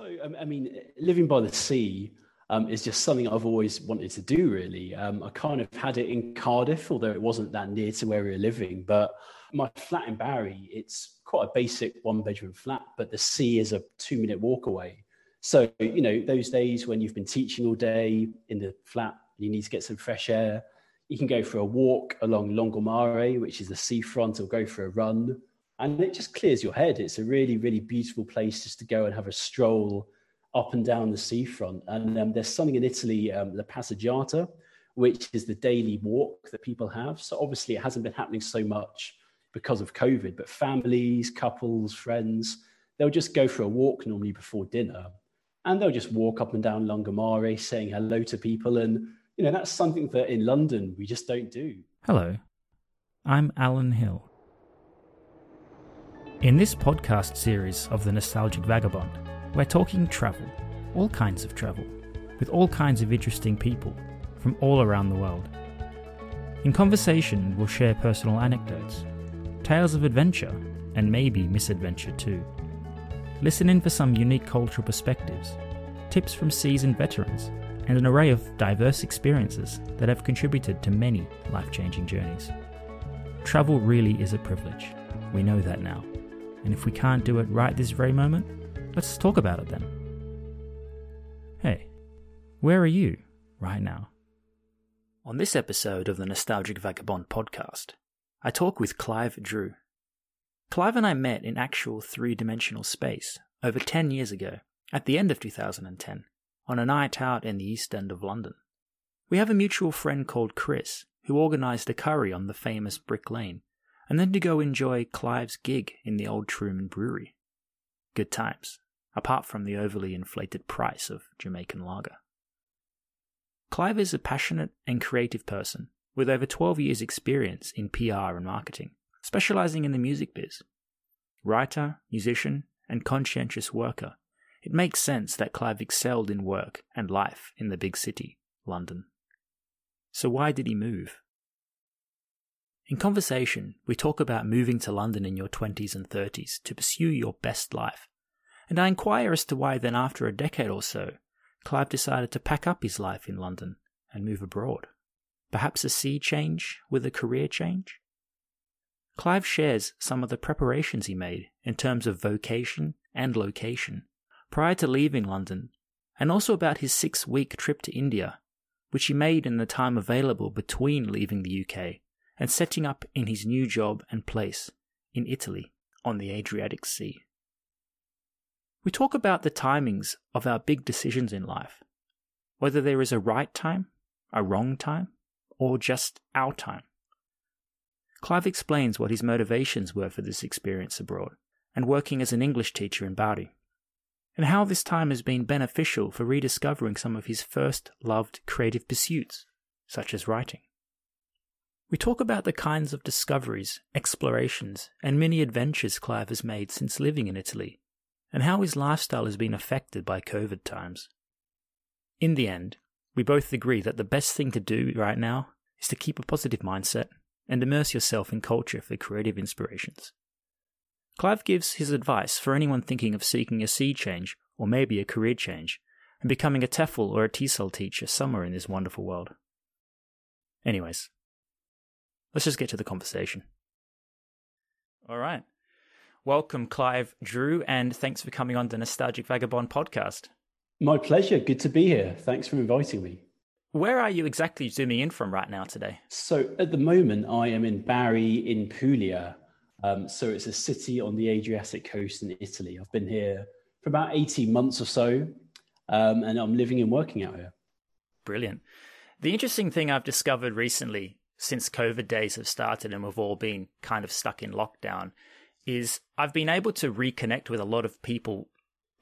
So, um, I mean, living by the sea um, is just something I've always wanted to do, really. Um, I kind of had it in Cardiff, although it wasn't that near to where we were living. But my flat in Bari, it's quite a basic one bedroom flat, but the sea is a two minute walk away. So, you know, those days when you've been teaching all day in the flat, you need to get some fresh air. You can go for a walk along Lungomare, which is the seafront, or go for a run. And it just clears your head. It's a really, really beautiful place just to go and have a stroll up and down the seafront. And um, there's something in Italy, um, the Passeggiata, which is the daily walk that people have. So obviously, it hasn't been happening so much because of COVID, but families, couples, friends, they'll just go for a walk normally before dinner and they'll just walk up and down Lungomare saying hello to people. And, you know, that's something that in London we just don't do. Hello, I'm Alan Hill. In this podcast series of The Nostalgic Vagabond, we're talking travel, all kinds of travel, with all kinds of interesting people from all around the world. In conversation, we'll share personal anecdotes, tales of adventure, and maybe misadventure too. Listen in for some unique cultural perspectives, tips from seasoned veterans, and an array of diverse experiences that have contributed to many life changing journeys. Travel really is a privilege. We know that now. And if we can't do it right this very moment, Let's talk about it then. Hey, where are you right now? On this episode of the Nostalgic Vagabond podcast, I talk with Clive Drew. Clive and I met in actual three dimensional space over 10 years ago, at the end of 2010, on a night out in the East End of London. We have a mutual friend called Chris, who organised a curry on the famous Brick Lane, and then to go enjoy Clive's gig in the old Truman Brewery good times, apart from the overly inflated price of Jamaican lager. Clive is a passionate and creative person with over 12 years' experience in PR and marketing, specializing in the music biz. Writer, musician, and conscientious worker, it makes sense that Clive excelled in work and life in the big city, London. So, why did he move? In conversation, we talk about moving to London in your 20s and 30s to pursue your best life. And I inquire as to why then, after a decade or so, Clive decided to pack up his life in London and move abroad. Perhaps a sea change with a career change? Clive shares some of the preparations he made in terms of vocation and location prior to leaving London, and also about his six week trip to India, which he made in the time available between leaving the UK and setting up in his new job and place in Italy on the Adriatic Sea. We talk about the timings of our big decisions in life, whether there is a right time, a wrong time, or just our time. Clive explains what his motivations were for this experience abroad and working as an English teacher in Bari, and how this time has been beneficial for rediscovering some of his first loved creative pursuits, such as writing. We talk about the kinds of discoveries, explorations, and many adventures Clive has made since living in Italy, and how his lifestyle has been affected by COVID times. In the end, we both agree that the best thing to do right now is to keep a positive mindset and immerse yourself in culture for creative inspirations. Clive gives his advice for anyone thinking of seeking a sea change or maybe a career change and becoming a TEFL or a TESOL teacher somewhere in this wonderful world. Anyways, let's just get to the conversation. All right. Welcome, Clive Drew, and thanks for coming on the Nostalgic Vagabond podcast. My pleasure. Good to be here. Thanks for inviting me. Where are you exactly zooming in from right now today? So, at the moment, I am in Bari in Puglia. Um, so, it's a city on the Adriatic coast in Italy. I've been here for about 18 months or so, um, and I'm living and working out here. Brilliant. The interesting thing I've discovered recently since COVID days have started and we've all been kind of stuck in lockdown is I've been able to reconnect with a lot of people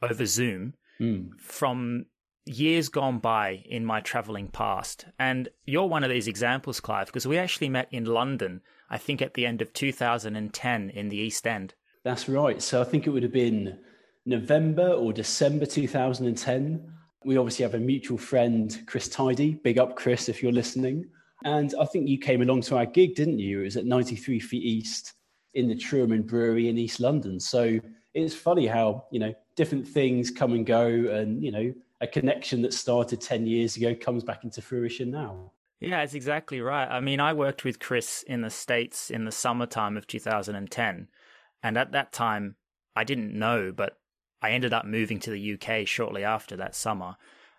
over Zoom mm. from years gone by in my traveling past. And you're one of these examples, Clive, because we actually met in London, I think at the end of 2010 in the East End. That's right. So I think it would have been November or December 2010. We obviously have a mutual friend, Chris Tidy. Big up, Chris, if you're listening. And I think you came along to our gig, didn't you? It was at 93 Feet East in the Truman Brewery in East London. So it's funny how, you know, different things come and go, and you know, a connection that started ten years ago comes back into fruition now. Yeah, it's exactly right. I mean, I worked with Chris in the States in the summertime of 2010. And at that time, I didn't know, but I ended up moving to the UK shortly after that summer.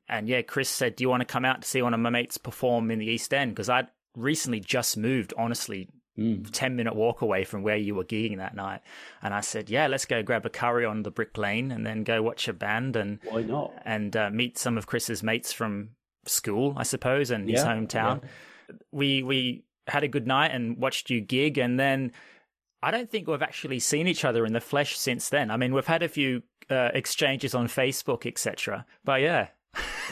And yeah, Chris said, Do you want to come out to see one of my mates perform in the East End? Because I'd recently just moved, honestly, mm. 10 minute walk away from where you were gigging that night. And I said, Yeah, let's go grab a curry on the Brick Lane and then go watch a band and why not? And uh, meet some of Chris's mates from school, I suppose, and his hometown. Yeah. We we had a good night and watched you gig, and then I don't think we've actually seen each other in the flesh since then. I mean, we've had a few uh, exchanges on Facebook, etc. But yeah.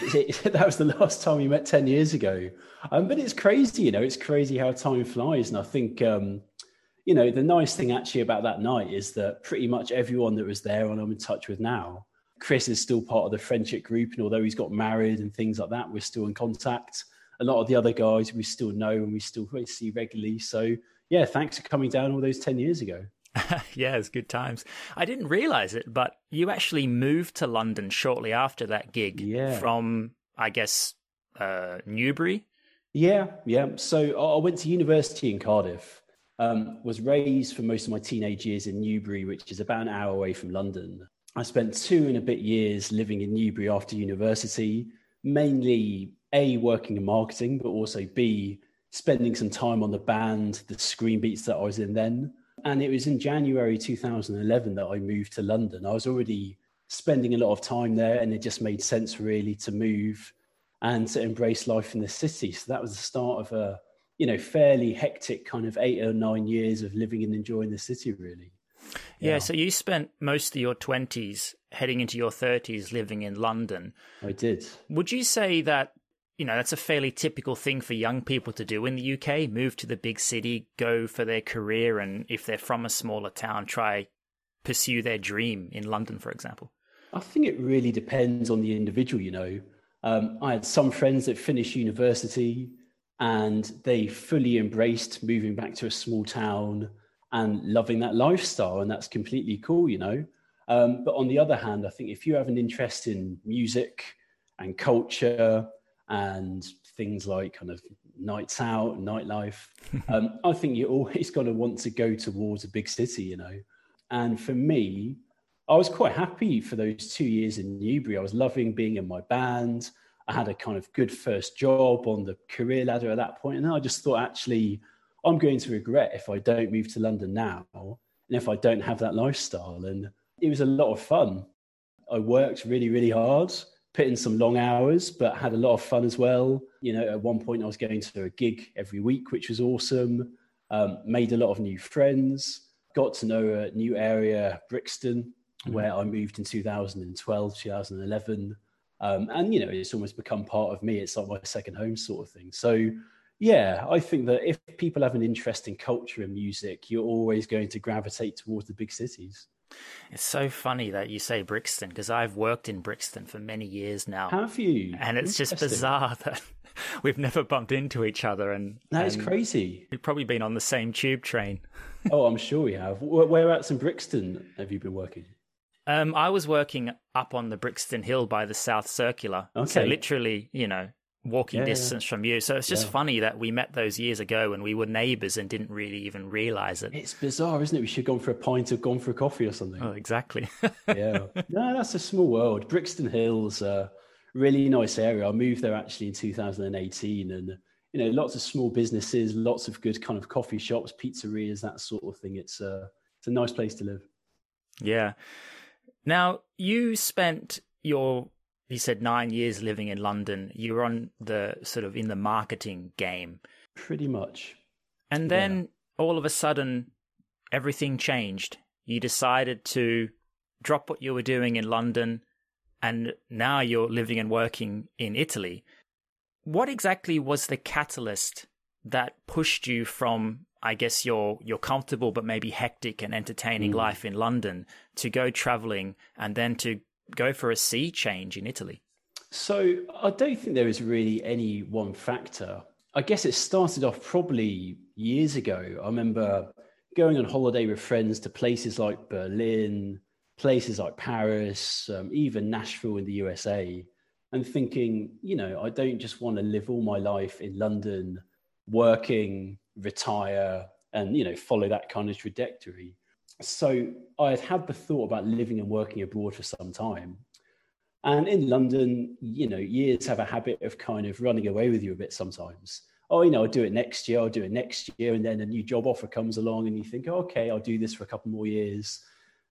that was the last time we met 10 years ago. Um, but it's crazy, you know, it's crazy how time flies. And I think, um, you know, the nice thing actually about that night is that pretty much everyone that was there and I'm in touch with now Chris is still part of the friendship group, and although he's got married and things like that, we're still in contact. A lot of the other guys we still know and we still see regularly. So yeah, thanks for coming down all those ten years ago. yeah, it's good times. I didn't realize it, but you actually moved to London shortly after that gig. Yeah. From I guess uh, Newbury. Yeah, yeah. So I went to university in Cardiff. Um, was raised for most of my teenage years in Newbury, which is about an hour away from London. I spent two and a bit years living in Newbury after university, mainly A, working in marketing, but also B, spending some time on the band, the Screen Beats that I was in then. And it was in January 2011 that I moved to London. I was already spending a lot of time there, and it just made sense really to move and to embrace life in the city. So that was the start of a you know fairly hectic kind of eight or nine years of living and enjoying the city really yeah. yeah. so you spent most of your 20s heading into your 30s living in London. I did. Would you say that, you know, that's a fairly typical thing for young people to do in the UK? Move to the big city, go for their career, and if they're from a smaller town, try pursue their dream in London, for example? I think it really depends on the individual, you know. Um, I had some friends that finished university and they fully embraced moving back to a small town and loving that lifestyle. And that's completely cool, you know. Um, but on the other hand, I think if you have an interest in music and culture and things like kind of nights out, nightlife, um, I think you're always going to want to go towards a big city, you know. And for me, I was quite happy for those two years in Newbury. I was loving being in my band. I had a kind of good first job on the career ladder at that point, and I just thought actually I'm going to regret if I don't move to London now and if I don't have that lifestyle. And it was a lot of fun. I worked really, really hard, put in some long hours, but had a lot of fun as well. You know, at one point I was going to a gig every week, which was awesome. Um, made a lot of new friends, got to know a new area, Brixton, mm-hmm. where I moved in 2012, 2011. Um, and, you know, it's almost become part of me. It's like my second home sort of thing. So, yeah, I think that if people have an interest in culture and music, you're always going to gravitate towards the big cities. It's so funny that you say Brixton because I've worked in Brixton for many years now. Have you? And it's just bizarre that we've never bumped into each other. And that is and crazy. We've probably been on the same tube train. oh, I'm sure we have. Whereabouts in Brixton have you been working? Um, I was working up on the Brixton Hill by the South Circular. Okay. So literally, you know, walking yeah, distance yeah. from you. So it's just yeah. funny that we met those years ago and we were neighbors and didn't really even realize it. It's bizarre, isn't it? We should have gone for a pint or gone for a coffee or something. Oh, exactly. yeah. No, that's a small world. Brixton Hills, uh, really nice area. I moved there actually in 2018 and you know, lots of small businesses, lots of good kind of coffee shops, pizzerias, that sort of thing. It's a, uh, it's a nice place to live. Yeah. Now, you spent your he said nine years living in London. You were on the sort of in the marketing game. Pretty much. And then yeah. all of a sudden, everything changed. You decided to drop what you were doing in London, and now you're living and working in Italy. What exactly was the catalyst that pushed you from, I guess, your your comfortable but maybe hectic and entertaining mm. life in London to go traveling and then to go for a sea change in Italy? So I don't think there is really any one factor. I guess it started off probably years ago. I remember going on holiday with friends to places like Berlin, places like Paris, um, even Nashville in the USA, and thinking, you know, I don't just want to live all my life in London, working, retire, and, you know, follow that kind of trajectory. So I had had the thought about living and working abroad for some time. And in London, you know, years have a habit of kind of running away with you a bit sometimes. Oh, you know, I'll do it next year, I'll do it next year. And then a new job offer comes along and you think, oh, okay, I'll do this for a couple more years.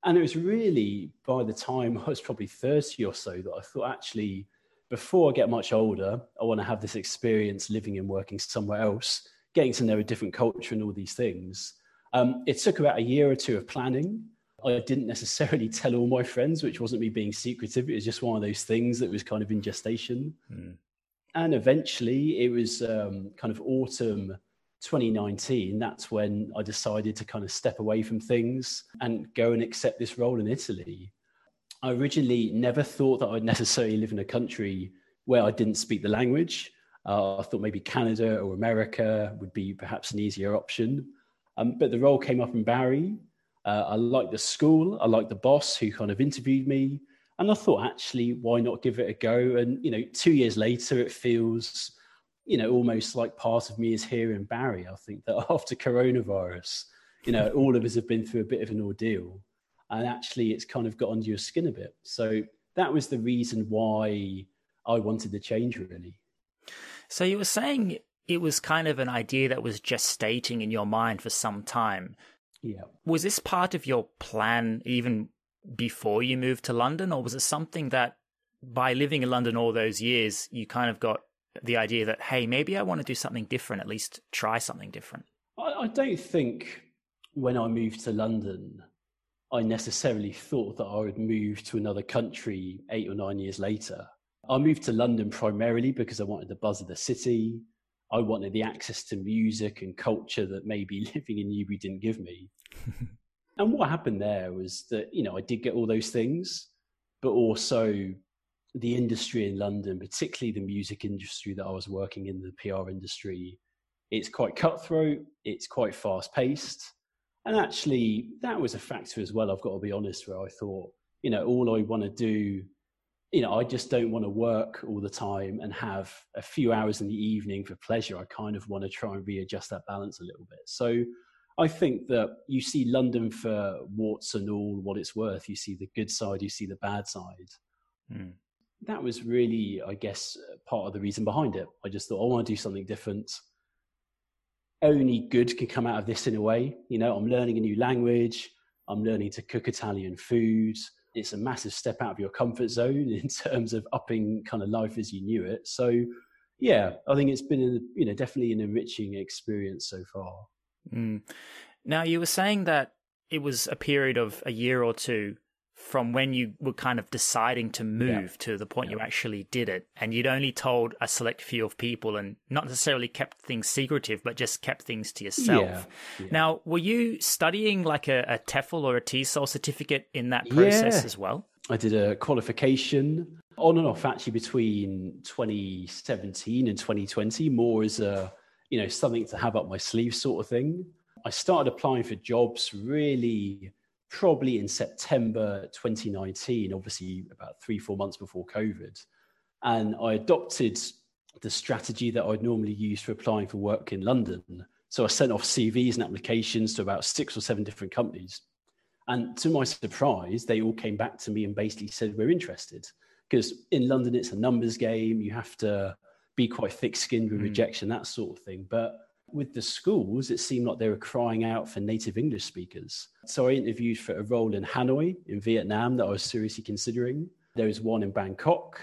And it was really by the time I was probably 30 or so that I thought, actually, before I get much older, I want to have this experience living and working somewhere else, getting to know a different culture and all these things. Um, it took about a year or two of planning. I didn't necessarily tell all my friends, which wasn't me being secretive. It was just one of those things that was kind of in gestation. Mm. And eventually, it was um, kind of autumn 2019. That's when I decided to kind of step away from things and go and accept this role in Italy. I originally never thought that I'd necessarily live in a country where I didn't speak the language. Uh, I thought maybe Canada or America would be perhaps an easier option. Um, but the role came up in Bari. Uh, I liked the school. I liked the boss who kind of interviewed me. And I thought, actually, why not give it a go? And, you know, two years later, it feels, you know, almost like part of me is here in Bari. I think that after coronavirus, you know, all of us have been through a bit of an ordeal. And actually, it's kind of got under your skin a bit. So that was the reason why I wanted to change, really. So you were saying it was kind of an idea that was gestating in your mind for some time. Yeah. Was this part of your plan even before you moved to London, or was it something that by living in London all those years, you kind of got the idea that, hey, maybe I want to do something different, at least try something different? I, I don't think when I moved to London, I necessarily thought that I would move to another country eight or nine years later. I moved to London primarily because I wanted the buzz of the city. I wanted the access to music and culture that maybe living in Newbury didn't give me. and what happened there was that, you know, I did get all those things, but also the industry in London, particularly the music industry that I was working in, the PR industry, it's quite cutthroat, it's quite fast paced. And actually, that was a factor as well, I've got to be honest, where I thought, you know, all I want to do you know, I just don't want to work all the time and have a few hours in the evening for pleasure. I kind of want to try and readjust that balance a little bit. So I think that you see London for warts and all what it's worth. You see the good side, you see the bad side. Mm. That was really, I guess, part of the reason behind it. I just thought I want to do something different. Only good can come out of this in a way. You know, I'm learning a new language. I'm learning to cook Italian food it's a massive step out of your comfort zone in terms of upping kind of life as you knew it. So, yeah, I think it's been, a, you know, definitely an enriching experience so far. Mm. Now, you were saying that it was a period of a year or two from when you were kind of deciding to move yeah. to the point yeah. you actually did it and you'd only told a select few of people and not necessarily kept things secretive but just kept things to yourself yeah. now were you studying like a, a TEFL or a TESOL certificate in that process as well I did a qualification on and off actually between 2017 and 2020 more as a you know something to have up my sleeve sort of thing I started applying for jobs really probably in September 2019, obviously about three, four months before COVID. And I adopted the strategy that I'd normally use for applying for work in London. So I sent off CVs and applications to about six or seven different companies. And to my surprise, they all came back to me and basically said, We're interested. Because in London, it's a numbers game. You have to be quite thick skinned with mm. rejection, that sort of thing. But with the schools, it seemed like they were crying out for native English speakers. So I interviewed for a role in Hanoi in Vietnam that I was seriously considering. There was one in Bangkok.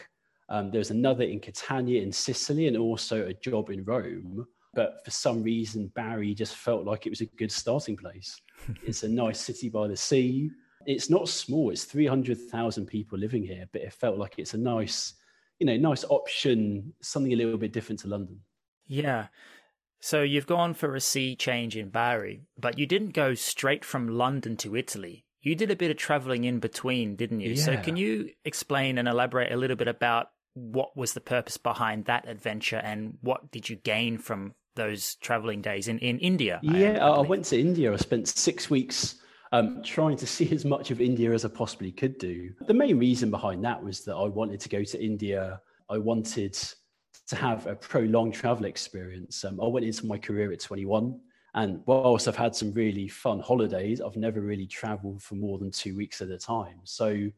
Um, there was another in Catania in Sicily, and also a job in Rome. But for some reason, Bari just felt like it was a good starting place. it's a nice city by the sea. It's not small; it's three hundred thousand people living here, but it felt like it's a nice, you know, nice option, something a little bit different to London. Yeah. So you've gone for a sea change in Bari, but you didn't go straight from London to Italy. You did a bit of traveling in between, didn't you? Yeah. So can you explain and elaborate a little bit about what was the purpose behind that adventure and what did you gain from those traveling days in, in India? Yeah, I, I went to India. I spent six weeks um, trying to see as much of India as I possibly could do. The main reason behind that was that I wanted to go to India. I wanted to have a prolonged travel experience. Um, I went into my career at 21. And whilst I've had some really fun holidays, I've never really traveled for more than two weeks at a time. So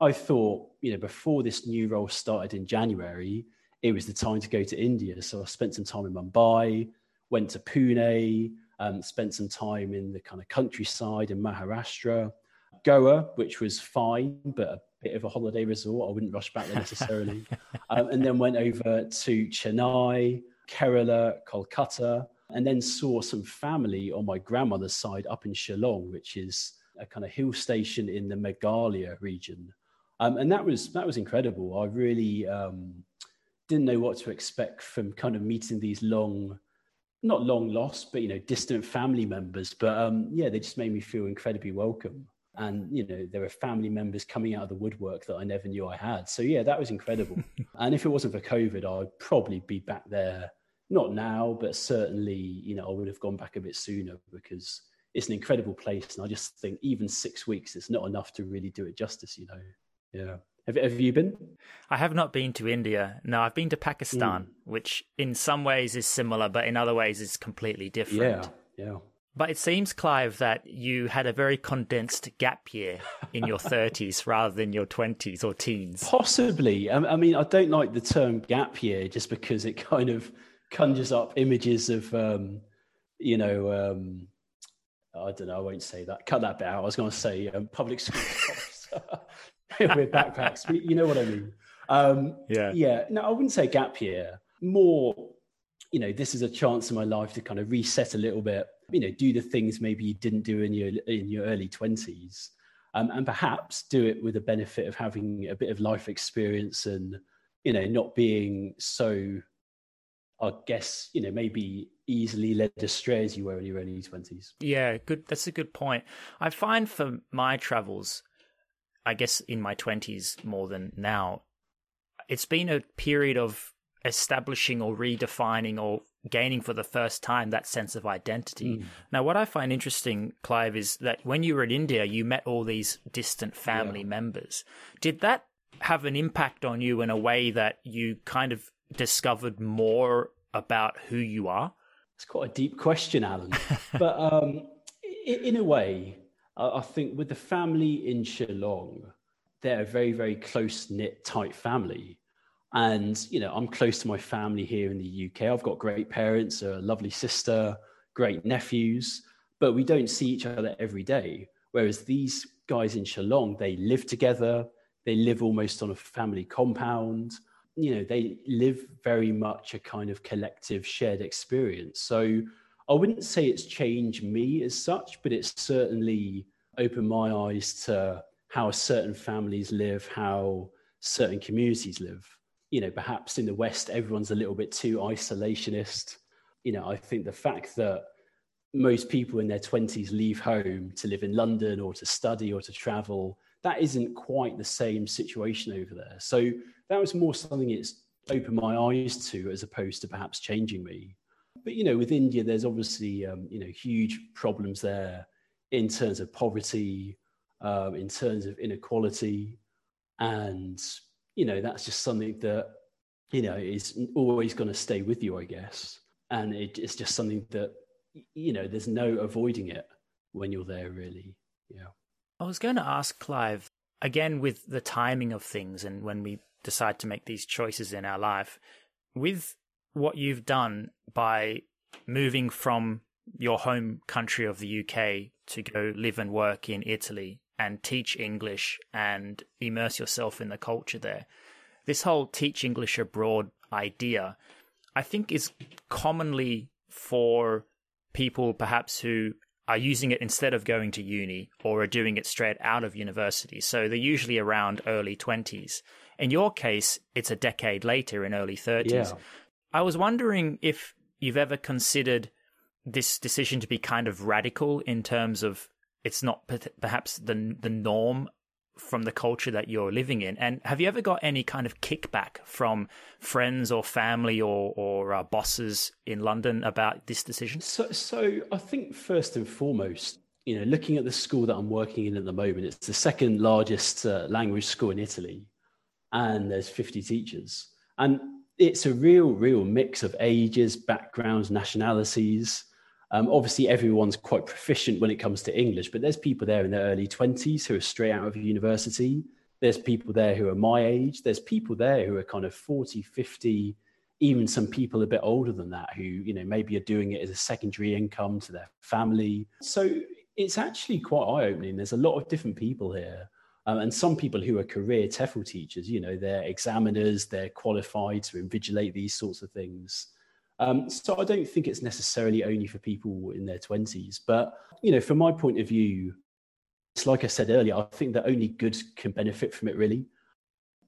I thought, you know, before this new role started in January, it was the time to go to India. So I spent some time in Mumbai, went to Pune, um, spent some time in the kind of countryside in Maharashtra, Goa, which was fine, but bit of a holiday resort. I wouldn't rush back there necessarily. um, and then went over to Chennai, Kerala, Kolkata, and then saw some family on my grandmother's side up in Shillong, which is a kind of hill station in the Meghalaya region. Um, and that was that was incredible. I really um, didn't know what to expect from kind of meeting these long not long lost, but you know, distant family members. But um, yeah, they just made me feel incredibly welcome. And you know, there were family members coming out of the woodwork that I never knew I had. So yeah, that was incredible. and if it wasn't for COVID, I'd probably be back there. Not now, but certainly, you know, I would have gone back a bit sooner because it's an incredible place. And I just think even six weeks is not enough to really do it justice, you know. Yeah. Have, have you been? I have not been to India. No, I've been to Pakistan, mm. which in some ways is similar, but in other ways is completely different. Yeah, yeah. But it seems, Clive, that you had a very condensed gap year in your 30s rather than your 20s or teens. Possibly. I mean, I don't like the term gap year just because it kind of conjures up images of, um, you know, um, I don't know, I won't say that. Cut that bit out. I was going to say um, public school. with backpacks. you know what I mean? Um, yeah. Yeah. No, I wouldn't say gap year. More, you know, this is a chance in my life to kind of reset a little bit. You know, do the things maybe you didn't do in your in your early twenties, um, and perhaps do it with the benefit of having a bit of life experience and you know not being so. I guess you know maybe easily led astray as you were in your early twenties. Yeah, good. That's a good point. I find for my travels, I guess in my 20s more than now, it's been a period of establishing or redefining or gaining for the first time that sense of identity. Mm. Now, what I find interesting, Clive, is that when you were in India, you met all these distant family yeah. members. Did that have an impact on you in a way that you kind of discovered more about who you are? It's quite a deep question, Alan. but um, in a way, I think with the family in Shillong, they're a very, very close knit, tight family. And, you know, I'm close to my family here in the UK. I've got great parents, a lovely sister, great nephews, but we don't see each other every day. Whereas these guys in Shillong, they live together, they live almost on a family compound. You know, they live very much a kind of collective shared experience. So I wouldn't say it's changed me as such, but it's certainly opened my eyes to how certain families live, how certain communities live. You know, perhaps in the West, everyone's a little bit too isolationist. You know, I think the fact that most people in their 20s leave home to live in London or to study or to travel, that isn't quite the same situation over there. So that was more something it's opened my eyes to as opposed to perhaps changing me but you know, with India, there's obviously um, you know huge problems there in terms of poverty, um, in terms of inequality, and you know that's just something that you know is always going to stay with you, I guess. And it, it's just something that you know there's no avoiding it when you're there, really. Yeah. I was going to ask Clive again with the timing of things and when we decide to make these choices in our life with what you've done by moving from your home country of the UK to go live and work in Italy and teach English and immerse yourself in the culture there. This whole teach English abroad idea, I think, is commonly for people perhaps who are using it instead of going to uni or are doing it straight out of university. So they're usually around early 20s. In your case, it's a decade later in early 30s. Yeah. I was wondering if you've ever considered this decision to be kind of radical in terms of it's not perhaps the the norm from the culture that you're living in. And have you ever got any kind of kickback from friends or family or or uh, bosses in London about this decision? So, so I think first and foremost, you know, looking at the school that I'm working in at the moment, it's the second largest uh, language school in Italy, and there's 50 teachers. And it's a real, real mix of ages, backgrounds, nationalities. Um, obviously, everyone's quite proficient when it comes to English, but there's people there in their early 20s who are straight out of university. There's people there who are my age. There's people there who are kind of 40, 50, even some people a bit older than that who, you know, maybe are doing it as a secondary income to their family. So it's actually quite eye opening. There's a lot of different people here. Um, and some people who are career TEFL teachers, you know, they're examiners, they're qualified to invigilate these sorts of things. Um, so I don't think it's necessarily only for people in their 20s. But, you know, from my point of view, it's like I said earlier, I think that only good can benefit from it, really.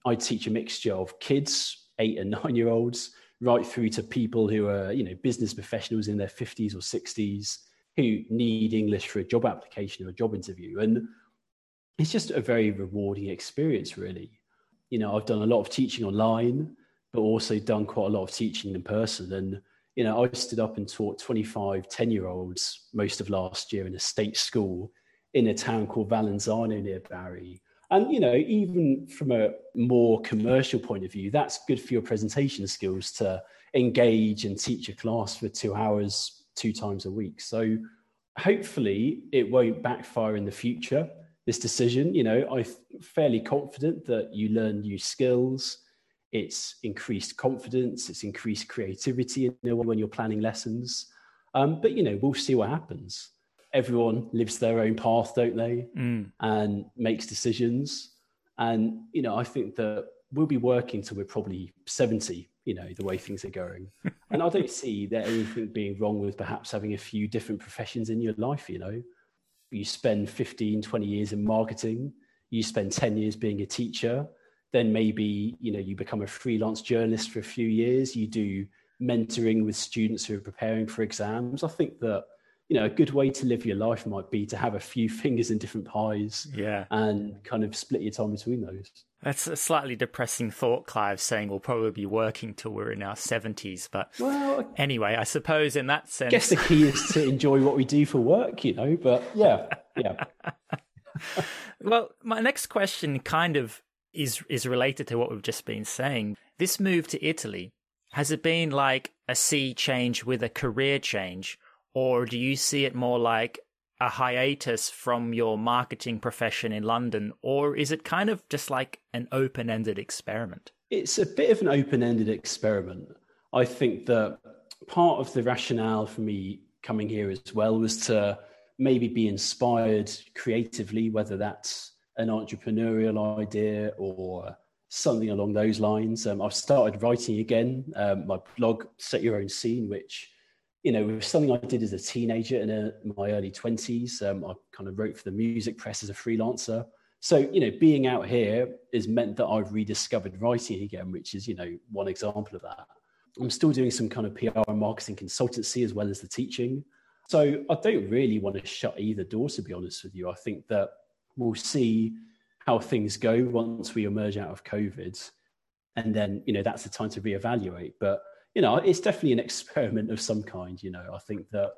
I teach a mixture of kids, eight and nine year olds, right through to people who are, you know, business professionals in their 50s or 60s who need English for a job application or a job interview. And it's just a very rewarding experience, really. You know, I've done a lot of teaching online but also done quite a lot of teaching in person. And, you know, I stood up and taught 25 10 year olds most of last year in a state school in a town called Valenzano near Bari. And, you know, even from a more commercial point of view, that's good for your presentation skills to engage and teach a class for two hours, two times a week. So hopefully it won't backfire in the future, this decision. You know, I'm fairly confident that you learn new skills it's increased confidence, it's increased creativity you know, when you're planning lessons. Um, but you know, we'll see what happens. Everyone lives their own path, don't they? Mm. And makes decisions. And you know, I think that we'll be working till we're probably 70, you know, the way things are going. and I don't see there anything being wrong with perhaps having a few different professions in your life, you know. You spend 15, 20 years in marketing, you spend 10 years being a teacher, then maybe you know you become a freelance journalist for a few years. You do mentoring with students who are preparing for exams. I think that you know a good way to live your life might be to have a few fingers in different pies yeah. and kind of split your time between those. That's a slightly depressing thought clive saying we'll probably be working till we're in our 70s but well anyway i suppose in that sense i guess the key is to enjoy what we do for work you know but yeah yeah. Well my next question kind of is is related to what we've just been saying. This move to Italy has it been like a sea change with a career change, or do you see it more like a hiatus from your marketing profession in London, or is it kind of just like an open ended experiment? It's a bit of an open ended experiment. I think that part of the rationale for me coming here as well was to maybe be inspired creatively, whether that's an entrepreneurial idea or something along those lines. Um, I've started writing again. Um, my blog, Set Your Own Scene, which you know was something I did as a teenager in a, my early twenties. Um, I kind of wrote for the music press as a freelancer. So you know, being out here has meant that I've rediscovered writing again, which is you know one example of that. I'm still doing some kind of PR and marketing consultancy as well as the teaching. So I don't really want to shut either door, to be honest with you. I think that we'll see how things go once we emerge out of COVID. And then, you know, that's the time to reevaluate. But, you know, it's definitely an experiment of some kind. You know, I think that,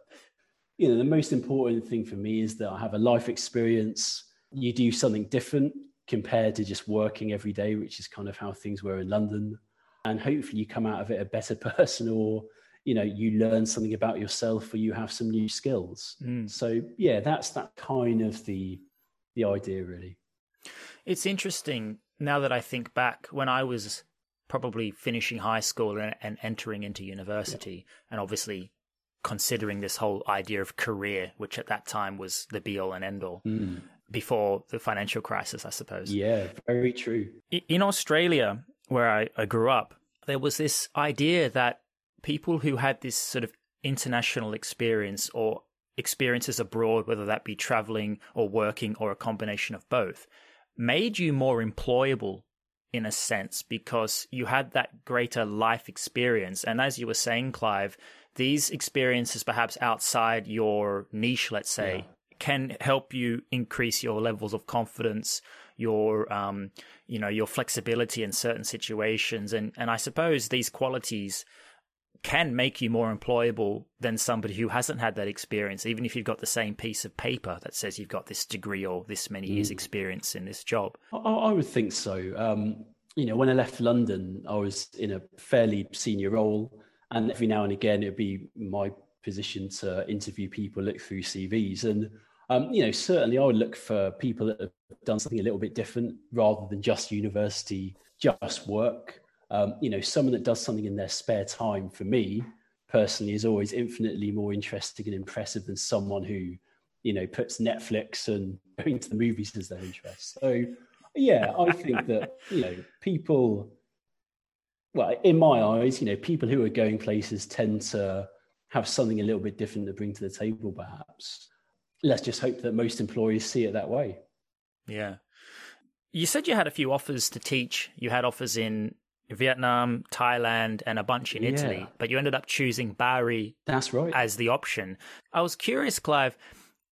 you know, the most important thing for me is that I have a life experience. You do something different compared to just working every day, which is kind of how things were in London. And hopefully you come out of it a better person or, you know, you learn something about yourself or you have some new skills. Mm. So yeah, that's that kind of the the idea, really. It's interesting now that I think back when I was probably finishing high school and, and entering into university, yeah. and obviously considering this whole idea of career, which at that time was the be all and end all. Mm. Before the financial crisis, I suppose. Yeah, very true. In Australia, where I, I grew up, there was this idea that people who had this sort of international experience or experiences abroad, whether that be traveling or working or a combination of both, made you more employable in a sense because you had that greater life experience. And as you were saying, Clive, these experiences, perhaps outside your niche, let's say, yeah. can help you increase your levels of confidence, your, um, you know, your flexibility in certain situations. And, and I suppose these qualities can make you more employable than somebody who hasn't had that experience, even if you've got the same piece of paper that says you've got this degree or this many years' mm. experience in this job. I, I would think so. Um, you know, when I left London, I was in a fairly senior role, and every now and again, it'd be my position to interview people, look through CVs, and um, you know, certainly I would look for people that have done something a little bit different rather than just university, just work. Um, you know, someone that does something in their spare time for me personally is always infinitely more interesting and impressive than someone who, you know, puts Netflix and going to the movies as their interest. So, yeah, I think that, you know, people, well, in my eyes, you know, people who are going places tend to have something a little bit different to bring to the table, perhaps. Let's just hope that most employees see it that way. Yeah. You said you had a few offers to teach. You had offers in Vietnam, Thailand, and a bunch in yeah. Italy, but you ended up choosing Bari. That's right. As the option. I was curious, Clive.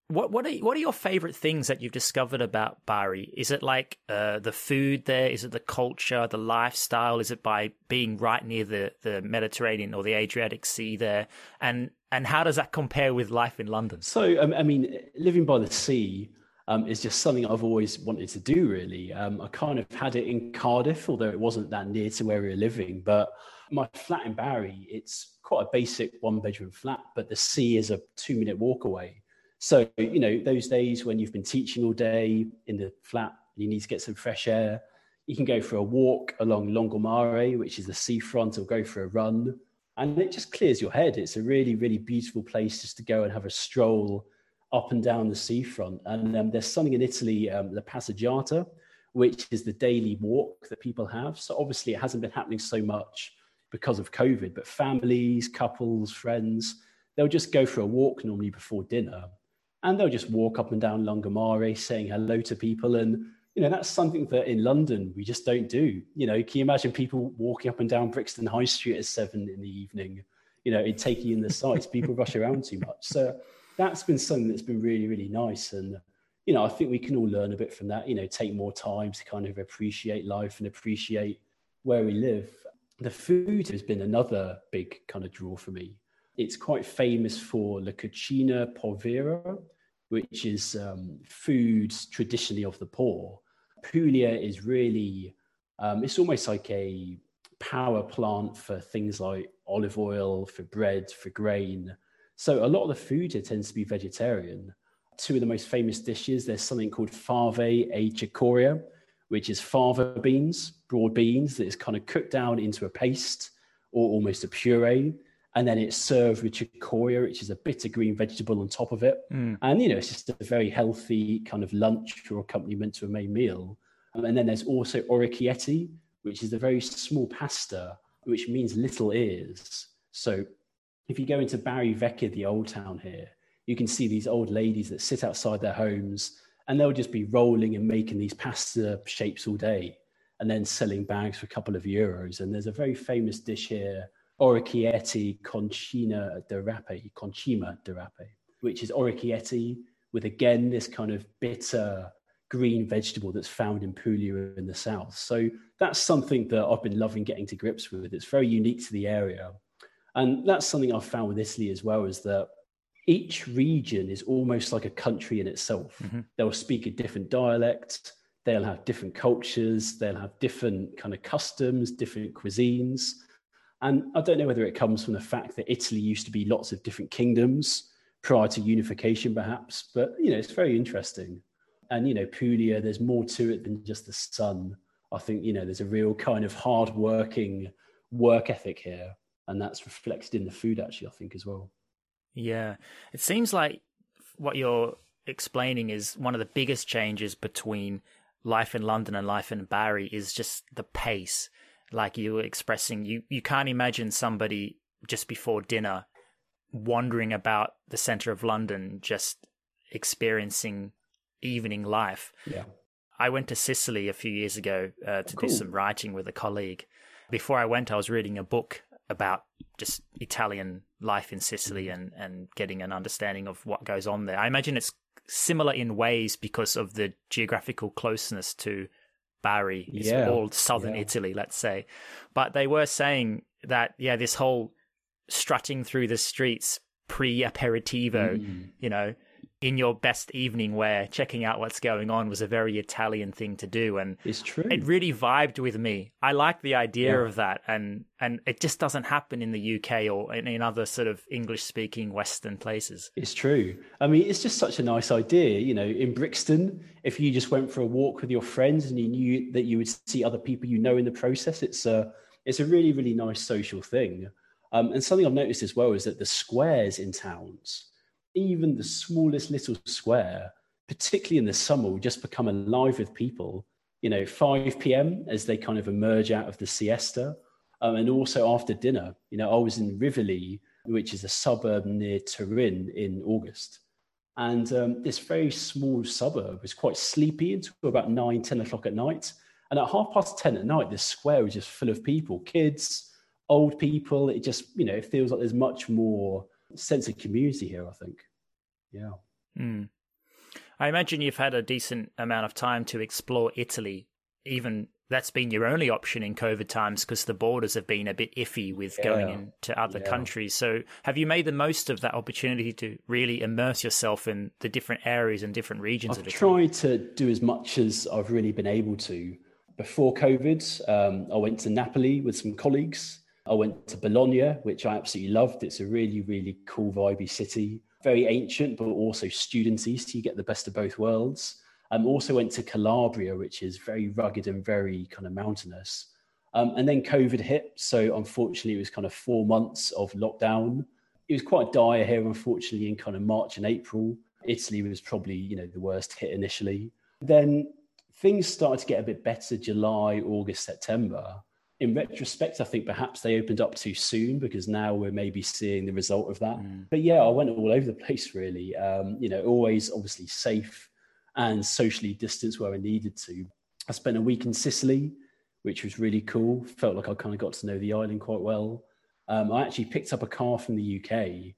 What what are what are your favorite things that you've discovered about Bari? Is it like uh, the food there? Is it the culture, the lifestyle? Is it by being right near the, the Mediterranean or the Adriatic Sea there? And and how does that compare with life in London? So I mean, living by the sea um, is just something I've always wanted to do, really. Um, I kind of had it in Cardiff, although it wasn't that near to where we were living. But my flat in Bari, it's quite a basic one bedroom flat, but the sea is a two minute walk away. So, you know, those days when you've been teaching all day in the flat, you need to get some fresh air. You can go for a walk along Lungomare, which is the seafront, or go for a run. And it just clears your head. It's a really, really beautiful place just to go and have a stroll up and down the seafront. And um, there's something in Italy, um, the Passeggiata, which is the daily walk that people have. So obviously, it hasn't been happening so much because of COVID, but families, couples, friends, they'll just go for a walk normally before dinner. And they'll just walk up and down Lungomare saying hello to people. And, you know, that's something that in London we just don't do. You know, can you imagine people walking up and down Brixton High Street at seven in the evening, you know, taking in the sights? people rush around too much. So that's been something that's been really, really nice. And, you know, I think we can all learn a bit from that, you know, take more time to kind of appreciate life and appreciate where we live. The food has been another big kind of draw for me. It's quite famous for La Cucina Povera, which is um, food traditionally of the poor. Puglia is really, um, it's almost like a power plant for things like olive oil, for bread, for grain. So a lot of the food here tends to be vegetarian. Two of the most famous dishes, there's something called fave e cicoria, which is fava beans, broad beans that is kind of cooked down into a paste or almost a puree. And then it's served with cicoria, which is a bitter green vegetable on top of it. Mm. And, you know, it's just a very healthy kind of lunch or accompaniment to a main meal. And then there's also orecchietti, which is a very small pasta, which means little ears. So if you go into Bari Vecchia, the old town here, you can see these old ladies that sit outside their homes and they'll just be rolling and making these pasta shapes all day and then selling bags for a couple of euros. And there's a very famous dish here, orecchietti concina de rape, concima de rape, which is orecchietti with again this kind of bitter green vegetable that's found in Puglia in the south. So that's something that I've been loving getting to grips with. It's very unique to the area. And that's something I've found with Italy as well is that each region is almost like a country in itself. Mm-hmm. They'll speak a different dialect, they'll have different cultures, they'll have different kind of customs, different cuisines. And I don't know whether it comes from the fact that Italy used to be lots of different kingdoms prior to unification, perhaps, but you know, it's very interesting. And you know, Puglia, there's more to it than just the sun. I think you know, there's a real kind of hard-working work ethic here and that's reflected in the food actually i think as well. Yeah. It seems like what you're explaining is one of the biggest changes between life in london and life in Bari is just the pace. Like you were expressing you you can't imagine somebody just before dinner wandering about the center of london just experiencing evening life. Yeah. I went to sicily a few years ago uh, to cool. do some writing with a colleague. Before i went i was reading a book about just Italian life in Sicily and, and getting an understanding of what goes on there. I imagine it's similar in ways because of the geographical closeness to Bari. It's yeah. all southern yeah. Italy, let's say. But they were saying that, yeah, this whole strutting through the streets pre aperitivo, mm. you know, in your best evening wear, checking out what's going on was a very Italian thing to do, and it's true. It really vibed with me. I like the idea yeah. of that, and and it just doesn't happen in the UK or in, in other sort of English speaking Western places. It's true. I mean, it's just such a nice idea. You know, in Brixton, if you just went for a walk with your friends and you knew that you would see other people you know in the process, it's a it's a really really nice social thing. Um, and something I've noticed as well is that the squares in towns even the smallest little square, particularly in the summer, will just become alive with people. You know, 5 p.m. as they kind of emerge out of the siesta, um, and also after dinner. You know, I was in Rivoli, which is a suburb near Turin, in August. And um, this very small suburb was quite sleepy until about 9, 10 o'clock at night. And at half past 10 at night, this square was just full of people, kids, old people. It just, you know, it feels like there's much more sense of community here, I think. Yeah. Mm. I imagine you've had a decent amount of time to explore Italy. Even that's been your only option in COVID times because the borders have been a bit iffy with yeah. going into other yeah. countries. So, have you made the most of that opportunity to really immerse yourself in the different areas and different regions I've of Italy? tried to do as much as I've really been able to. Before COVID, um, I went to Napoli with some colleagues I went to Bologna, which I absolutely loved. It's a really, really cool, vibey city. Very ancient, but also studenty, so you get the best of both worlds. I um, also went to Calabria, which is very rugged and very kind of mountainous. Um, and then COVID hit. So unfortunately, it was kind of four months of lockdown. It was quite dire here, unfortunately, in kind of March and April. Italy was probably, you know, the worst hit initially. Then things started to get a bit better July, August, September in retrospect, I think perhaps they opened up too soon because now we're maybe seeing the result of that. Mm. But yeah, I went all over the place really. Um, you know, always obviously safe and socially distanced where I needed to. I spent a week in Sicily, which was really cool. Felt like I kind of got to know the island quite well. Um, I actually picked up a car from the UK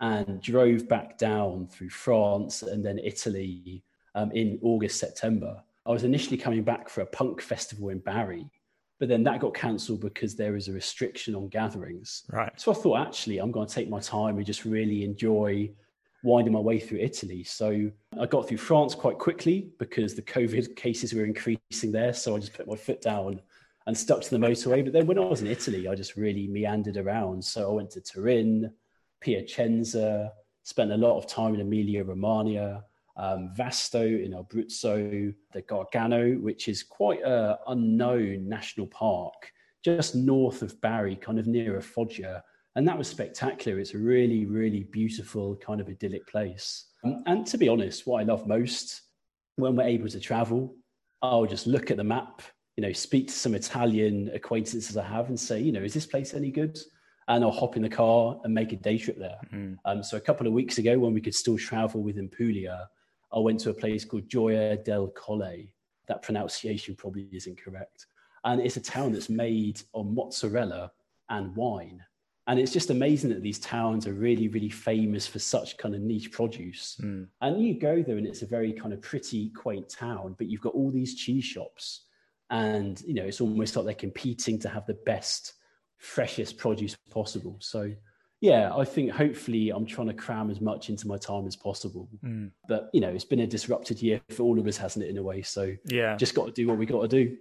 and drove back down through France and then Italy um, in August, September. I was initially coming back for a punk festival in Bari but then that got cancelled because there is a restriction on gatherings. Right. So I thought, actually, I'm going to take my time and just really enjoy winding my way through Italy. So I got through France quite quickly because the COVID cases were increasing there. So I just put my foot down and stuck to the motorway. But then when I was in Italy, I just really meandered around. So I went to Turin, Piacenza, spent a lot of time in Emilia Romagna, um, Vasto in Abruzzo, the Gargano, which is quite an unknown national park just north of Bari, kind of near a Foggia. And that was spectacular. It's a really, really beautiful, kind of idyllic place. Um, and to be honest, what I love most when we're able to travel, I'll just look at the map, you know, speak to some Italian acquaintances I have and say, you know, is this place any good? And I'll hop in the car and make a day trip there. Mm-hmm. Um, so a couple of weeks ago, when we could still travel within Puglia, I went to a place called Gioia del Colle. That pronunciation probably isn't correct. And it's a town that's made on mozzarella and wine. And it's just amazing that these towns are really, really famous for such kind of niche produce. Mm. And you go there and it's a very kind of pretty, quaint town, but you've got all these cheese shops. And, you know, it's almost like they're competing to have the best, freshest produce possible. So yeah, I think hopefully I'm trying to cram as much into my time as possible. Mm. But you know, it's been a disrupted year for all of us, hasn't it, in a way? So yeah, just got to do what we got to do.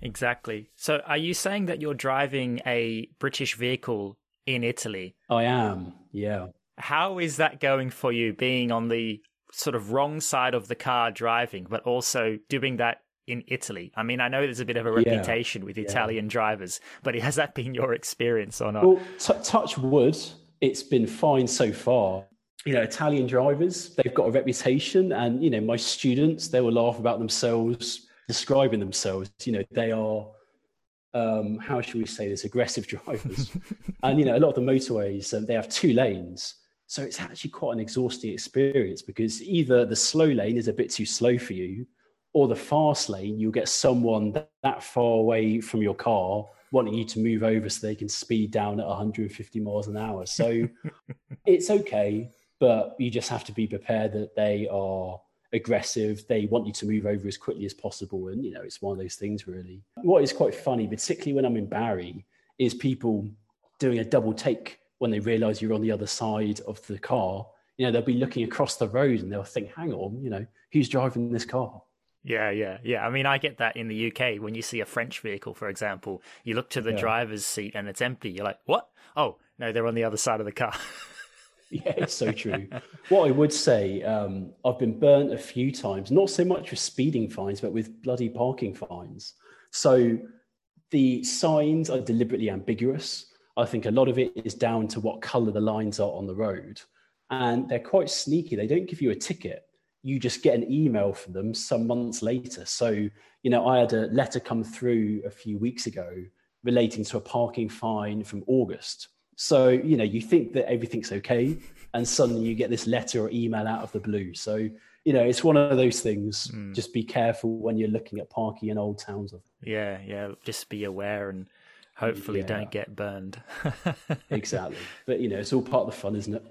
Exactly. So, are you saying that you're driving a British vehicle in Italy? I am. Yeah. How is that going for you, being on the sort of wrong side of the car driving, but also doing that in Italy? I mean, I know there's a bit of a reputation yeah, with Italian yeah. drivers, but has that been your experience or not? Well, t- touch wood, it's been fine so far. You know, Italian drivers, they've got a reputation, and, you know, my students, they will laugh about themselves, describing themselves. You know, they are, um, how should we say this, aggressive drivers. and, you know, a lot of the motorways, um, they have two lanes. So it's actually quite an exhausting experience because either the slow lane is a bit too slow for you, or the fast lane, you'll get someone that far away from your car wanting you to move over so they can speed down at 150 miles an hour. So it's okay, but you just have to be prepared that they are aggressive. They want you to move over as quickly as possible. And, you know, it's one of those things, really. What is quite funny, particularly when I'm in Bari, is people doing a double take when they realize you're on the other side of the car, you know, they'll be looking across the road and they'll think, hang on, you know, who's driving this car? Yeah, yeah, yeah. I mean, I get that in the UK when you see a French vehicle, for example. You look to the yeah. driver's seat and it's empty. You're like, what? Oh, no, they're on the other side of the car. yeah, it's so true. what I would say, um, I've been burnt a few times, not so much with speeding fines, but with bloody parking fines. So the signs are deliberately ambiguous. I think a lot of it is down to what color the lines are on the road. And they're quite sneaky. They don't give you a ticket you just get an email from them some months later. So, you know, I had a letter come through a few weeks ago relating to a parking fine from August. So, you know, you think that everything's okay, and suddenly you get this letter or email out of the blue. So, you know, it's one of those things. Mm. Just be careful when you're looking at parking in old towns. Yeah, yeah. Just be aware and hopefully yeah. don't get burned. exactly. But, you know, it's all part of the fun, isn't it?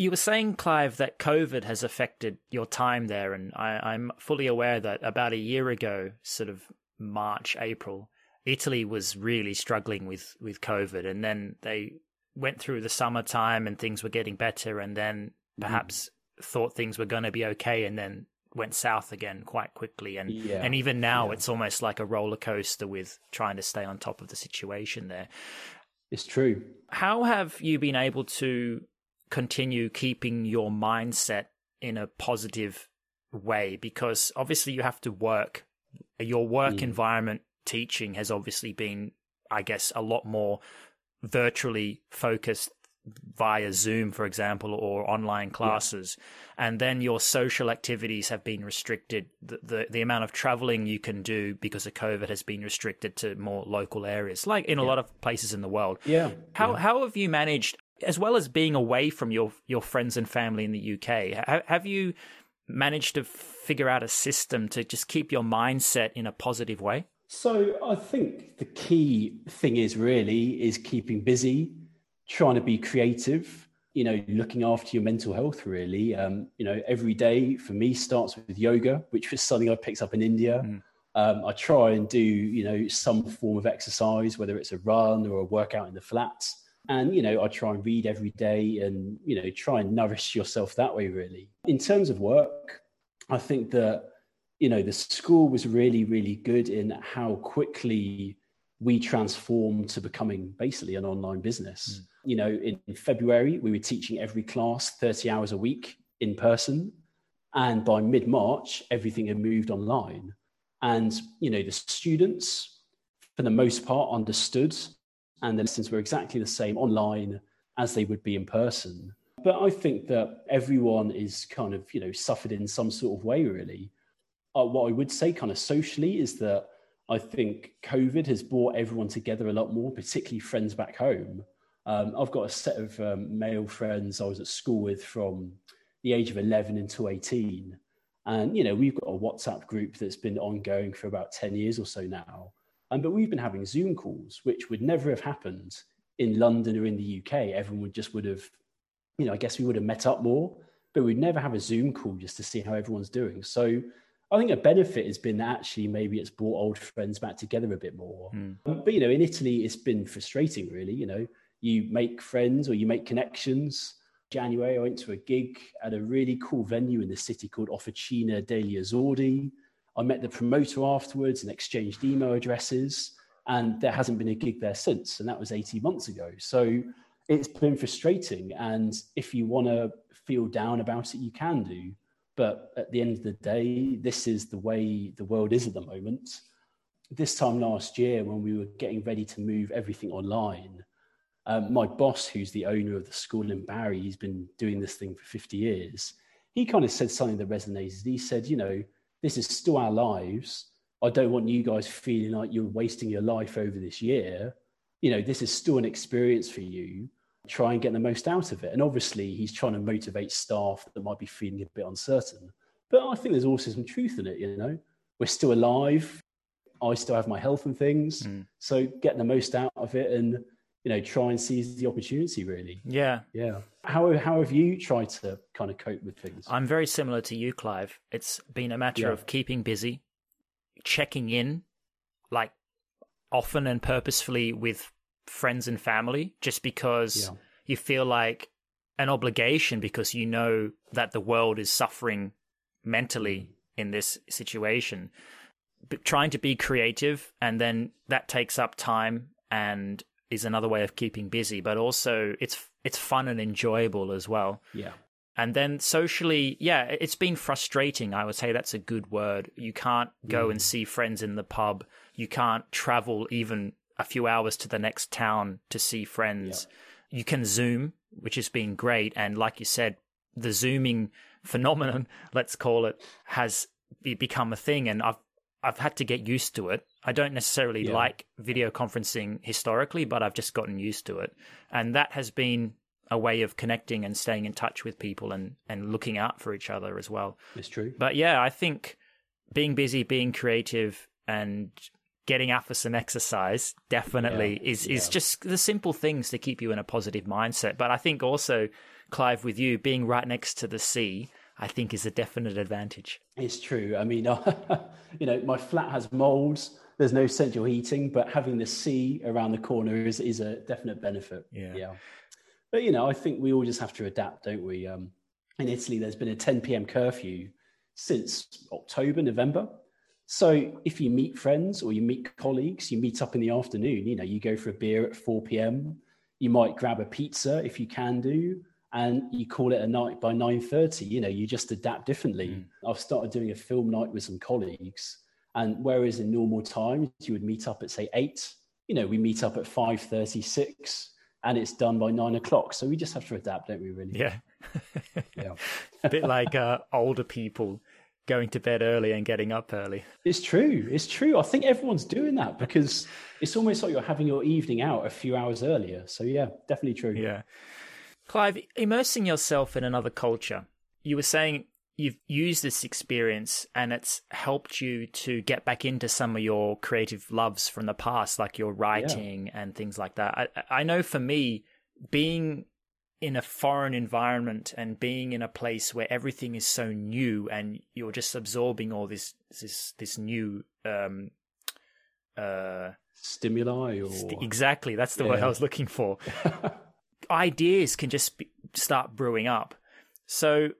You were saying, Clive, that COVID has affected your time there, and I, am fully aware that about a year ago, sort of March, April, Italy was really struggling with with COVID, and then they went through the summertime and things were getting better, and then mm-hmm. perhaps mm. thought things were going to be okay, and then went south again quite quickly, and yeah. and even now yeah. it's almost like a roller coaster with trying to stay on top of the situation there. It's true. How have you been able to continue keeping your mindset in a positive way because obviously you have to work your work mm. environment teaching has obviously been i guess a lot more virtually focused via zoom for example or online classes yeah. and then your social activities have been restricted the, the, the amount of traveling you can do because of covid has been restricted to more local areas like in a yeah. lot of places in the world yeah how yeah. how have you managed as well as being away from your your friends and family in the UK, have you managed to figure out a system to just keep your mindset in a positive way? So I think the key thing is really is keeping busy, trying to be creative, you know, looking after your mental health really. Um, you know, every day for me starts with yoga, which was something I picked up in India. Mm. Um, I try and do, you know, some form of exercise, whether it's a run or a workout in the flats and you know i try and read every day and you know try and nourish yourself that way really. In terms of work i think that you know the school was really really good in how quickly we transformed to becoming basically an online business. Mm. you know in february we were teaching every class 30 hours a week in person. And by mid-march everything had moved online. And you know the students for the most part understood and the lessons were exactly the same online as they would be in person. But I think that everyone is kind of, you know, suffered in some sort of way, really. Uh, what I would say, kind of socially, is that I think COVID has brought everyone together a lot more, particularly friends back home. Um, I've got a set of um, male friends I was at school with from the age of 11 until 18. And, you know, we've got a WhatsApp group that's been ongoing for about 10 years or so now. Um, but we've been having Zoom calls, which would never have happened in London or in the UK. Everyone would just would have, you know, I guess we would have met up more, but we'd never have a Zoom call just to see how everyone's doing. So I think a benefit has been that actually maybe it's brought old friends back together a bit more. Mm. Um, but you know, in Italy, it's been frustrating, really. You know, you make friends or you make connections. January, I went to a gig at a really cool venue in the city called Officina degli Esordi. I met the promoter afterwards and exchanged email addresses, and there hasn't been a gig there since, and that was 18 months ago. So it's been frustrating. And if you want to feel down about it, you can do. But at the end of the day, this is the way the world is at the moment. This time last year, when we were getting ready to move everything online, um, my boss, who's the owner of the school in Bari, he's been doing this thing for 50 years. He kind of said something that resonated. He said, you know, this is still our lives. I don't want you guys feeling like you're wasting your life over this year. You know, this is still an experience for you. Try and get the most out of it. And obviously, he's trying to motivate staff that might be feeling a bit uncertain. But I think there's also some truth in it. You know, we're still alive. I still have my health and things. Mm. So get the most out of it and you know try and seize the opportunity really yeah yeah how, how have you tried to kind of cope with things i'm very similar to you clive it's been a matter yeah. of keeping busy checking in like often and purposefully with friends and family just because yeah. you feel like an obligation because you know that the world is suffering mentally mm. in this situation. But trying to be creative, and then that takes up time and is another way of keeping busy. But also, it's it's fun and enjoyable as well. Yeah. And then socially, yeah, it's been frustrating. I would say that's a good word. You can't go mm. and see friends in the pub. You can't travel even a few hours to the next town to see friends. Yeah. You can Zoom, which has been great. And like you said, the Zooming phenomenon, let's call it, has become a thing. And I've I've had to get used to it. I don't necessarily yeah. like video conferencing historically, but I've just gotten used to it. And that has been a way of connecting and staying in touch with people and, and looking out for each other as well. It's true. But yeah, I think being busy, being creative, and getting out for some exercise definitely yeah, is is yeah. just the simple things to keep you in a positive mindset. But I think also, Clive, with you being right next to the sea, I think is a definite advantage. It's true. I mean, you know, my flat has molds. There's no central heating, but having the sea around the corner is is a definite benefit. Yeah. Yeah. But you know, I think we all just have to adapt, don't we? Um, in Italy, there's been a 10 p.m. curfew since October, November. So if you meet friends or you meet colleagues, you meet up in the afternoon. You know, you go for a beer at 4 p.m. You might grab a pizza if you can do, and you call it a night by 9:30. You know, you just adapt differently. Mm. I've started doing a film night with some colleagues, and whereas in normal times you would meet up at say eight, you know, we meet up at 5:36 and it's done by nine o'clock. So we just have to adapt, don't we? Really? Yeah. yeah. a bit like uh, older people going to bed early and getting up early. It's true. It's true. I think everyone's doing that because it's almost like you're having your evening out a few hours earlier. So yeah, definitely true. Yeah. Clive, immersing yourself in another culture. You were saying you've used this experience and it's helped you to get back into some of your creative loves from the past, like your writing yeah. and things like that. I, I know for me, being in a foreign environment and being in a place where everything is so new and you're just absorbing all this this this new um uh stimuli or st- exactly that's the yeah. word i was looking for ideas can just be, start brewing up so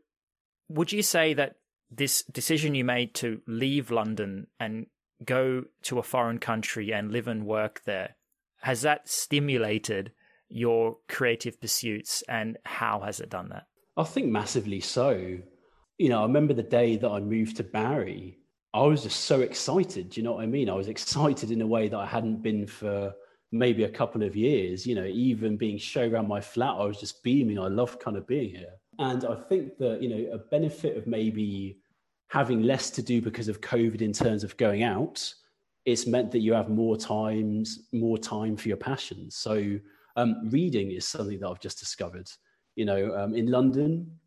would you say that this decision you made to leave London and go to a foreign country and live and work there has that stimulated your creative pursuits and how has it done that? I think massively so. You know, I remember the day that I moved to Bari, I was just so excited. Do you know what I mean? I was excited in a way that I hadn't been for maybe a couple of years. You know, even being shown around my flat, I was just beaming. I love kind of being here. And I think that, you know, a benefit of maybe having less to do because of COVID in terms of going out, it's meant that you have more times, more time for your passions. So um, reading is something that I've just discovered. You know, um, in London,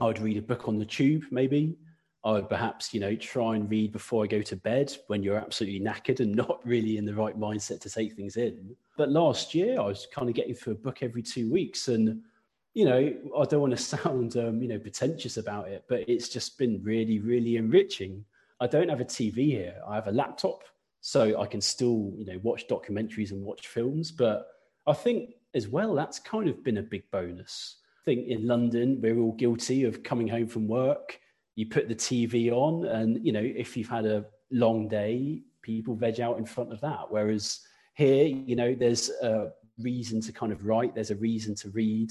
I would read a book on the tube, maybe. I would perhaps, you know, try and read before I go to bed when you're absolutely knackered and not really in the right mindset to take things in. But last year, I was kind of getting through a book every two weeks, and you know, I don't want to sound, um, you know, pretentious about it, but it's just been really, really enriching. I don't have a TV here. I have a laptop, so I can still, you know, watch documentaries and watch films. But I think as well, that's kind of been a big bonus. I think in London, we're all guilty of coming home from work. You put the TV on, and you know, if you've had a long day, people veg out in front of that. Whereas here, you know, there's a reason to kind of write. There's a reason to read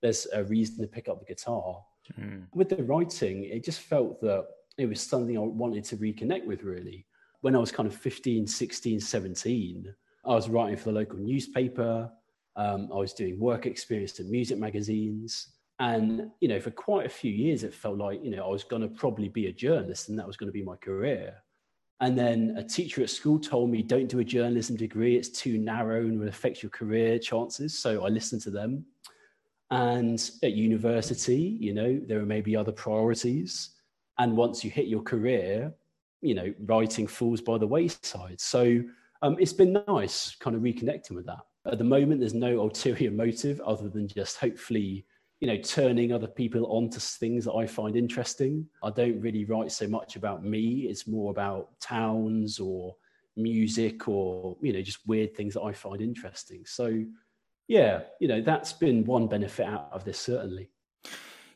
there's a reason to pick up the guitar. Mm. With the writing, it just felt that it was something I wanted to reconnect with really. When I was kind of 15, 16, 17, I was writing for the local newspaper. Um, I was doing work experience in music magazines. And, you know, for quite a few years, it felt like, you know, I was going to probably be a journalist and that was going to be my career. And then a teacher at school told me, don't do a journalism degree. It's too narrow and will affect your career chances. So I listened to them. And at university, you know, there are maybe other priorities. And once you hit your career, you know, writing falls by the wayside. So um, it's been nice kind of reconnecting with that. At the moment, there's no ulterior motive other than just hopefully, you know, turning other people onto things that I find interesting. I don't really write so much about me. It's more about towns or music or, you know, just weird things that I find interesting. So yeah, you know, that's been one benefit out of this, certainly.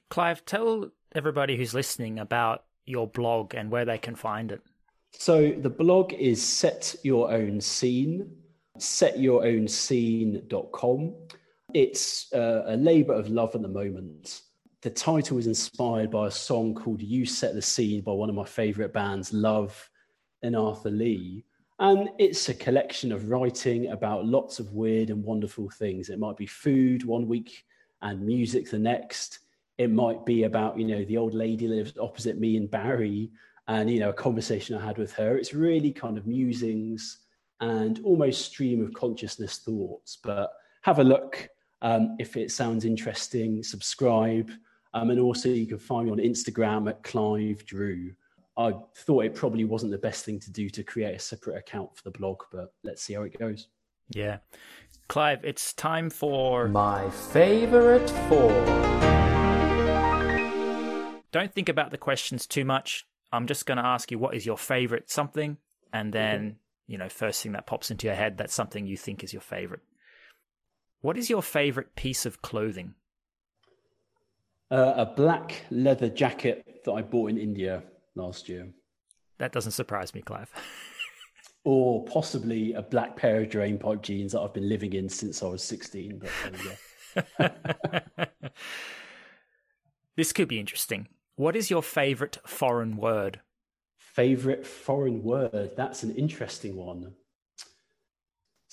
Clive, tell everybody who's listening about your blog and where they can find it. So the blog is Set Your Own Scene, setyourown.scene.com. It's uh, a labor of love at the moment. The title is inspired by a song called You Set the Scene by one of my favorite bands, Love and Arthur Lee. And it's a collection of writing about lots of weird and wonderful things. It might be food one week and music the next. It might be about, you know, the old lady lives opposite me in Bari and, you know, a conversation I had with her. It's really kind of musings and almost stream of consciousness thoughts. But have a look um, if it sounds interesting, subscribe. Um, and also, you can find me on Instagram at Clive Drew. I thought it probably wasn't the best thing to do to create a separate account for the blog, but let's see how it goes. Yeah. Clive, it's time for my favorite four. Don't think about the questions too much. I'm just going to ask you what is your favorite something, and then, you know, first thing that pops into your head, that's something you think is your favorite. What is your favorite piece of clothing? Uh, a black leather jacket that I bought in India last year. That doesn't surprise me, Clive. or possibly a black pair of drain pipe jeans that I've been living in since I was 16. But this could be interesting. What is your favorite foreign word? Favorite foreign word? That's an interesting one.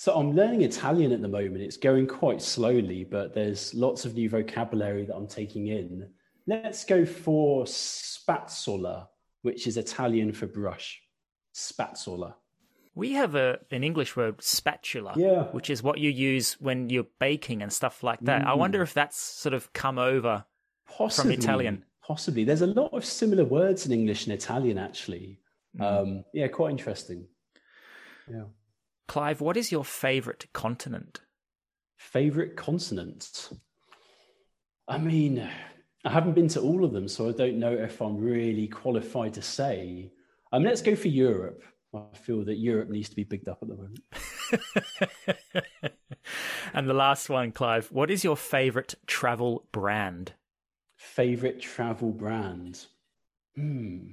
So I'm learning Italian at the moment. It's going quite slowly, but there's lots of new vocabulary that I'm taking in. Let's go for spazzola which is Italian for brush, spazzola. We have a an English word spatula, yeah. which is what you use when you're baking and stuff like that. Mm. I wonder if that's sort of come over possibly, from Italian. Possibly. There's a lot of similar words in English and Italian, actually. Mm. Um, yeah, quite interesting. Yeah. Clive, what is your favorite continent? Favorite continent? I mean, I haven't been to all of them, so I don't know if I'm really qualified to say. Um, let's go for Europe. I feel that Europe needs to be bigged up at the moment. and the last one, Clive, what is your favorite travel brand? Favorite travel brand? Hmm.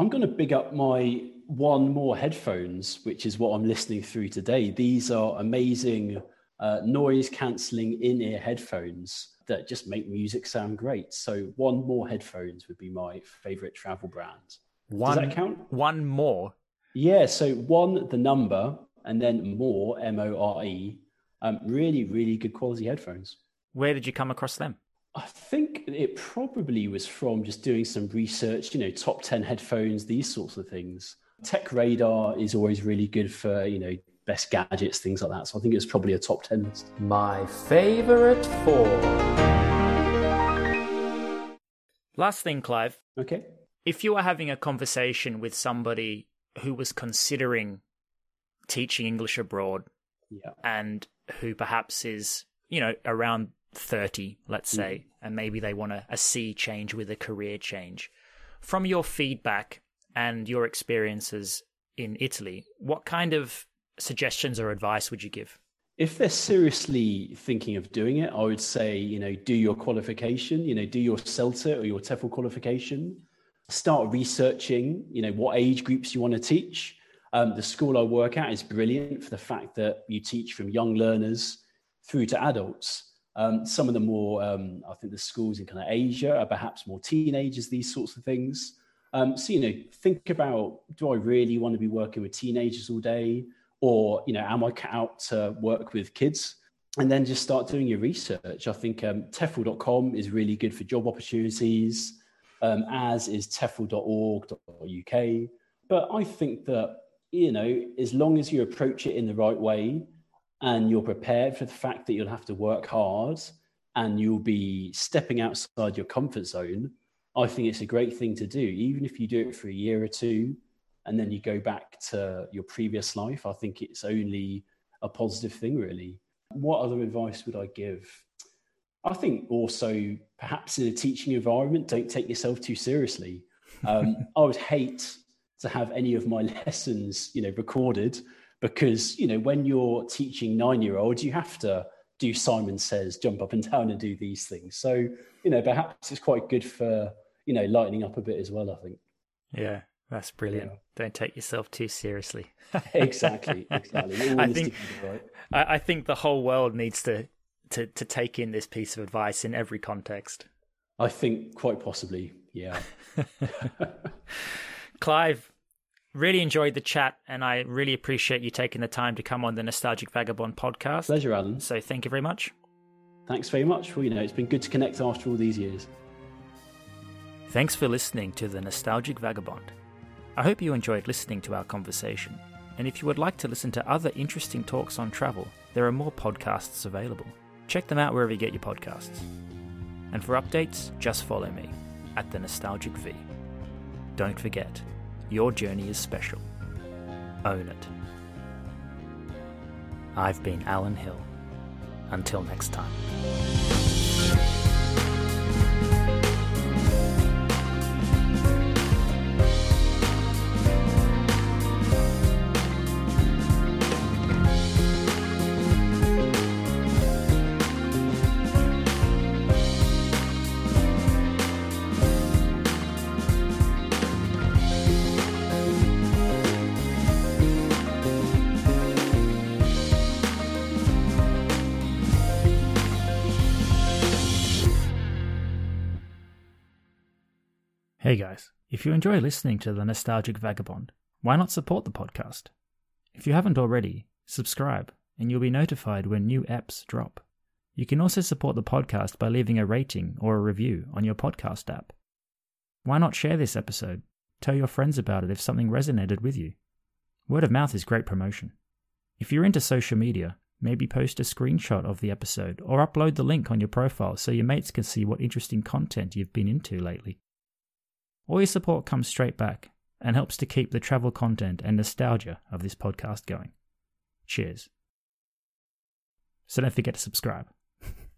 I'm going to big up my one more headphones, which is what I'm listening through today. These are amazing uh, noise cancelling in ear headphones that just make music sound great. So one more headphones would be my favorite travel brand. One, Does that count? One more. Yeah. So one, the number, and then more, M O R E. Um, really, really good quality headphones. Where did you come across them? I think it probably was from just doing some research, you know, top 10 headphones, these sorts of things. Tech Radar is always really good for, you know, best gadgets, things like that. So I think it's probably a top 10 list. My favorite four. Last thing, Clive. Okay. If you were having a conversation with somebody who was considering teaching English abroad yeah. and who perhaps is, you know, around 30, let's say, mm. and maybe they want a, a sea change with a career change. From your feedback and your experiences in Italy, what kind of suggestions or advice would you give? If they're seriously thinking of doing it, I would say, you know, do your qualification, you know, do your CELTA or your TEFL qualification. Start researching, you know, what age groups you want to teach. Um, the school I work at is brilliant for the fact that you teach from young learners through to adults. Um, some of the more, um, I think the schools in kind of Asia are perhaps more teenagers, these sorts of things. Um, so, you know, think about do I really want to be working with teenagers all day? or you know am i cut out to work with kids and then just start doing your research i think um, tefl.com is really good for job opportunities um, as is tefl.org.uk but i think that you know as long as you approach it in the right way and you're prepared for the fact that you'll have to work hard and you'll be stepping outside your comfort zone i think it's a great thing to do even if you do it for a year or two and then you go back to your previous life, I think it's only a positive thing, really. What other advice would I give? I think also perhaps in a teaching environment, don't take yourself too seriously. Um, I would hate to have any of my lessons, you know, recorded because you know when you're teaching nine year olds, you have to do Simon Says, jump up and down and do these things. So you know perhaps it's quite good for you know lightening up a bit as well. I think. Yeah, that's brilliant. Yeah. Don't take yourself too seriously. exactly, exactly. I think right. I, I think the whole world needs to to to take in this piece of advice in every context. I think quite possibly, yeah. Clive, really enjoyed the chat, and I really appreciate you taking the time to come on the Nostalgic Vagabond podcast. Pleasure, Alan. So thank you very much. Thanks very much. Well, you know, it's been good to connect after all these years. Thanks for listening to the Nostalgic Vagabond. I hope you enjoyed listening to our conversation. And if you would like to listen to other interesting talks on travel, there are more podcasts available. Check them out wherever you get your podcasts. And for updates, just follow me at the Nostalgic V. Don't forget, your journey is special. Own it. I've been Alan Hill. Until next time. Enjoy listening to The Nostalgic Vagabond, why not support the podcast? If you haven't already, subscribe and you'll be notified when new apps drop. You can also support the podcast by leaving a rating or a review on your podcast app. Why not share this episode? Tell your friends about it if something resonated with you. Word of mouth is great promotion. If you're into social media, maybe post a screenshot of the episode or upload the link on your profile so your mates can see what interesting content you've been into lately. All your support comes straight back and helps to keep the travel content and nostalgia of this podcast going. Cheers. So don't forget to subscribe.